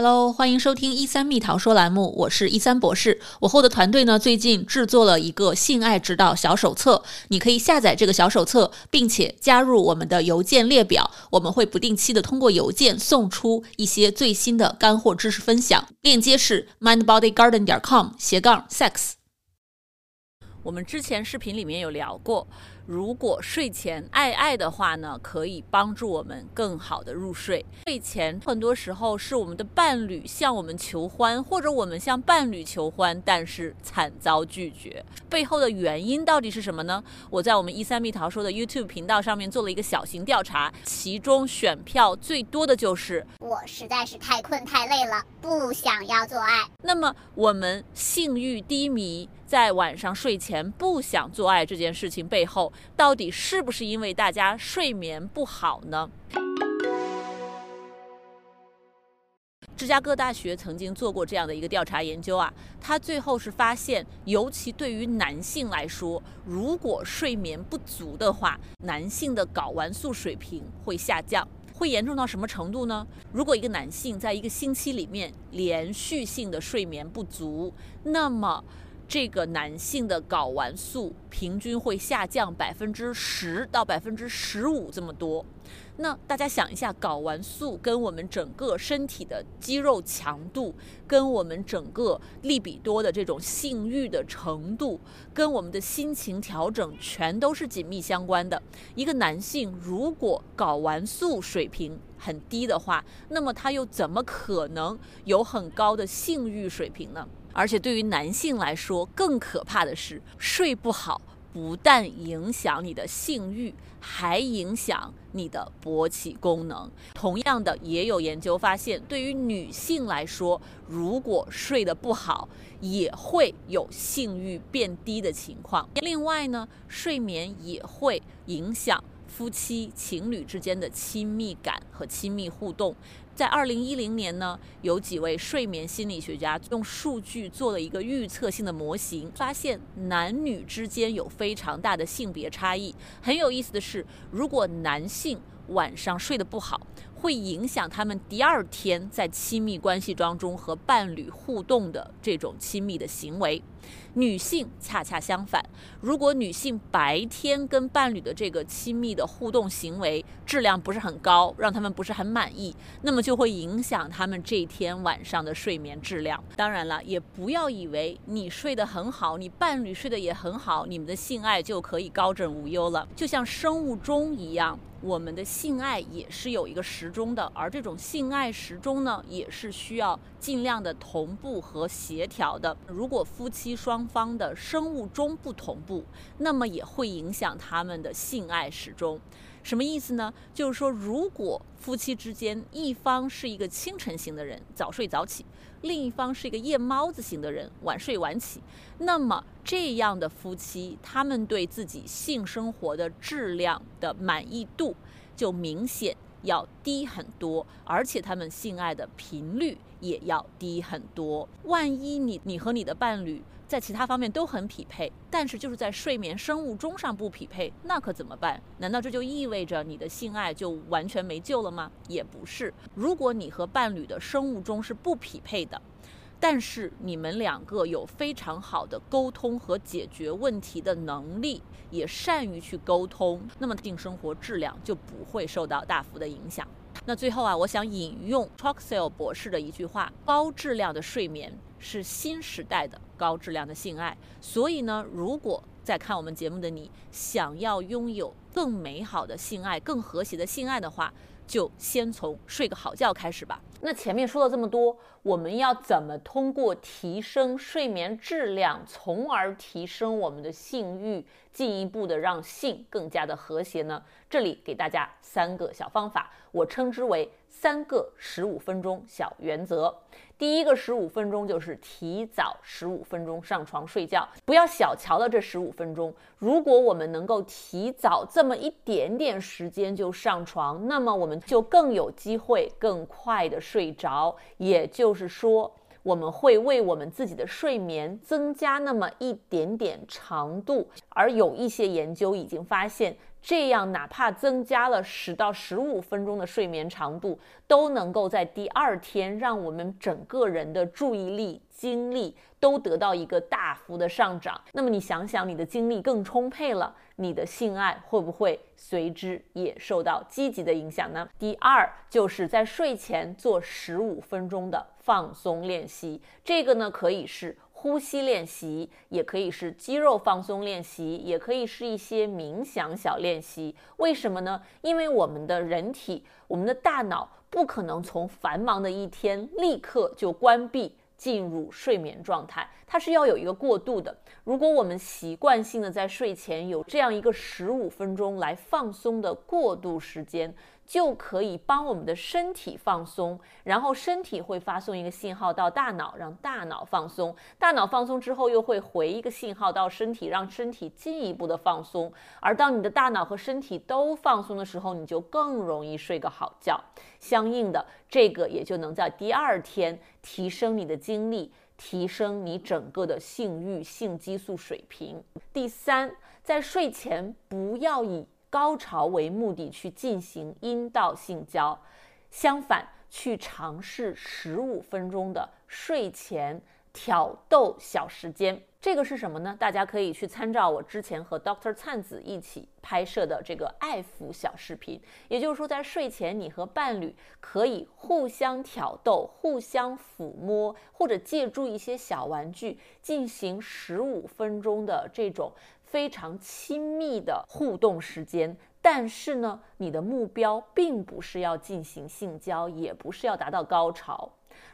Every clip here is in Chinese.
Hello，欢迎收听一三蜜桃说栏目，我是一三博士。我后的团队呢，最近制作了一个性爱指导小手册，你可以下载这个小手册，并且加入我们的邮件列表，我们会不定期的通过邮件送出一些最新的干货知识分享。链接是 mindbodygarden 点 com 斜杠 sex。我们之前视频里面有聊过。如果睡前爱爱的话呢，可以帮助我们更好的入睡。睡前很多时候是我们的伴侣向我们求欢，或者我们向伴侣求欢，但是惨遭拒绝。背后的原因到底是什么呢？我在我们一三蜜桃说的 YouTube 频道上面做了一个小型调查，其中选票最多的就是我实在是太困太累了，不想要做爱。那么我们性欲低迷。在晚上睡前不想做爱这件事情背后，到底是不是因为大家睡眠不好呢？芝加哥大学曾经做过这样的一个调查研究啊，他最后是发现，尤其对于男性来说，如果睡眠不足的话，男性的睾丸素水平会下降，会严重到什么程度呢？如果一个男性在一个星期里面连续性的睡眠不足，那么这个男性的睾丸素平均会下降百分之十到百分之十五这么多。那大家想一下，睾丸素跟我们整个身体的肌肉强度，跟我们整个利比多的这种性欲的程度，跟我们的心情调整，全都是紧密相关的。一个男性如果睾丸素水平很低的话，那么他又怎么可能有很高的性欲水平呢？而且对于男性来说，更可怕的是睡不好，不但影响你的性欲，还影响你的勃起功能。同样的，也有研究发现，对于女性来说，如果睡得不好，也会有性欲变低的情况。另外呢，睡眠也会影响夫妻情侣之间的亲密感和亲密互动。在二零一零年呢，有几位睡眠心理学家用数据做了一个预测性的模型，发现男女之间有非常大的性别差异。很有意思的是，如果男性晚上睡得不好，会影响他们第二天在亲密关系当中和伴侣互动的这种亲密的行为。女性恰恰相反，如果女性白天跟伴侣的这个亲密的互动行为质量不是很高，让他们不是很满意，那么就会影响他们这一天晚上的睡眠质量。当然了，也不要以为你睡得很好，你伴侣睡得也很好，你们的性爱就可以高枕无忧了。就像生物钟一样，我们的性爱也是有一个时钟的，而这种性爱时钟呢，也是需要尽量的同步和协调的。如果夫妻双方的生物钟不同步，那么也会影响他们的性爱时钟。什么意思呢？就是说，如果夫妻之间一方是一个清晨型的人，早睡早起，另一方是一个夜猫子型的人，晚睡晚起，那么这样的夫妻，他们对自己性生活的质量的满意度就明显要低很多，而且他们性爱的频率也要低很多。万一你你和你的伴侣，在其他方面都很匹配，但是就是在睡眠生物钟上不匹配，那可怎么办？难道这就意味着你的性爱就完全没救了吗？也不是。如果你和伴侣的生物钟是不匹配的，但是你们两个有非常好的沟通和解决问题的能力，也善于去沟通，那么性生活质量就不会受到大幅的影响。那最后啊，我想引用 Troxel 博士的一句话：高质量的睡眠。是新时代的高质量的性爱，所以呢，如果在看我们节目的你想要拥有更美好的性爱、更和谐的性爱的话，就先从睡个好觉开始吧。那前面说了这么多，我们要怎么通过提升睡眠质量，从而提升我们的性欲，进一步的让性更加的和谐呢？这里给大家三个小方法，我称之为三个十五分钟小原则。第一个十五分钟就是提早十五分钟上床睡觉，不要小瞧了这十五分钟。如果我们能够提早这么一点点时间就上床，那么我们就更有机会更快的睡着。也就是说，我们会为我们自己的睡眠增加那么一点点长度。而有一些研究已经发现。这样哪怕增加了十到十五分钟的睡眠长度，都能够在第二天让我们整个人的注意力、精力都得到一个大幅的上涨。那么你想想，你的精力更充沛了，你的性爱会不会随之也受到积极的影响呢？第二，就是在睡前做十五分钟的放松练习，这个呢可以是。呼吸练习也可以是肌肉放松练习，也可以是一些冥想小练习。为什么呢？因为我们的人体，我们的大脑不可能从繁忙的一天立刻就关闭进入睡眠状态，它是要有一个过渡的。如果我们习惯性的在睡前有这样一个十五分钟来放松的过渡时间。就可以帮我们的身体放松，然后身体会发送一个信号到大脑，让大脑放松。大脑放松之后，又会回一个信号到身体，让身体进一步的放松。而当你的大脑和身体都放松的时候，你就更容易睡个好觉。相应的，这个也就能在第二天提升你的精力，提升你整个的性欲、性激素水平。第三，在睡前不要以高潮为目的去进行阴道性交，相反，去尝试十五分钟的睡前挑逗小时间。这个是什么呢？大家可以去参照我之前和 Doctor 灿子一起拍摄的这个爱抚小视频。也就是说，在睡前，你和伴侣可以互相挑逗、互相抚摸，或者借助一些小玩具进行十五分钟的这种。非常亲密的互动时间，但是呢，你的目标并不是要进行性交，也不是要达到高潮。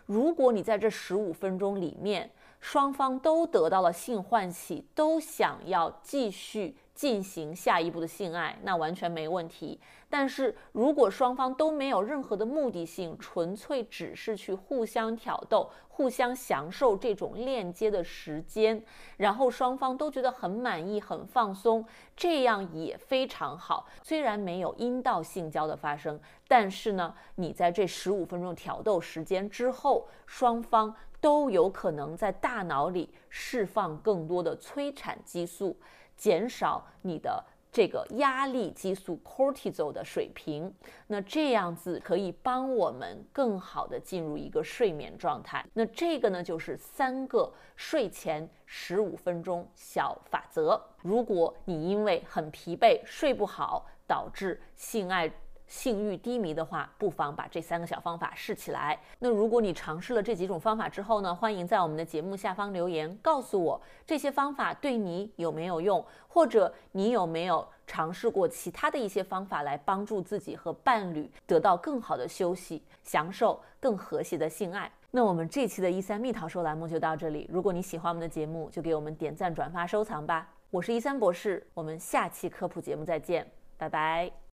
如果你在这十五分钟里面，双方都得到了性唤起，都想要继续。进行下一步的性爱，那完全没问题。但是如果双方都没有任何的目的性，纯粹只是去互相挑逗、互相享受这种链接的时间，然后双方都觉得很满意、很放松，这样也非常好。虽然没有阴道性交的发生，但是呢，你在这十五分钟挑逗时间之后，双方都有可能在大脑里释放更多的催产激素。减少你的这个压力激素 cortisol 的水平，那这样子可以帮我们更好的进入一个睡眠状态。那这个呢，就是三个睡前十五分钟小法则。如果你因为很疲惫睡不好，导致性爱。性欲低迷的话，不妨把这三个小方法试起来。那如果你尝试了这几种方法之后呢，欢迎在我们的节目下方留言，告诉我这些方法对你有没有用，或者你有没有尝试过其他的一些方法来帮助自己和伴侣得到更好的休息，享受更和谐的性爱。那我们这期的一三蜜桃说栏目就到这里。如果你喜欢我们的节目，就给我们点赞、转发、收藏吧。我是一三博士，我们下期科普节目再见，拜拜。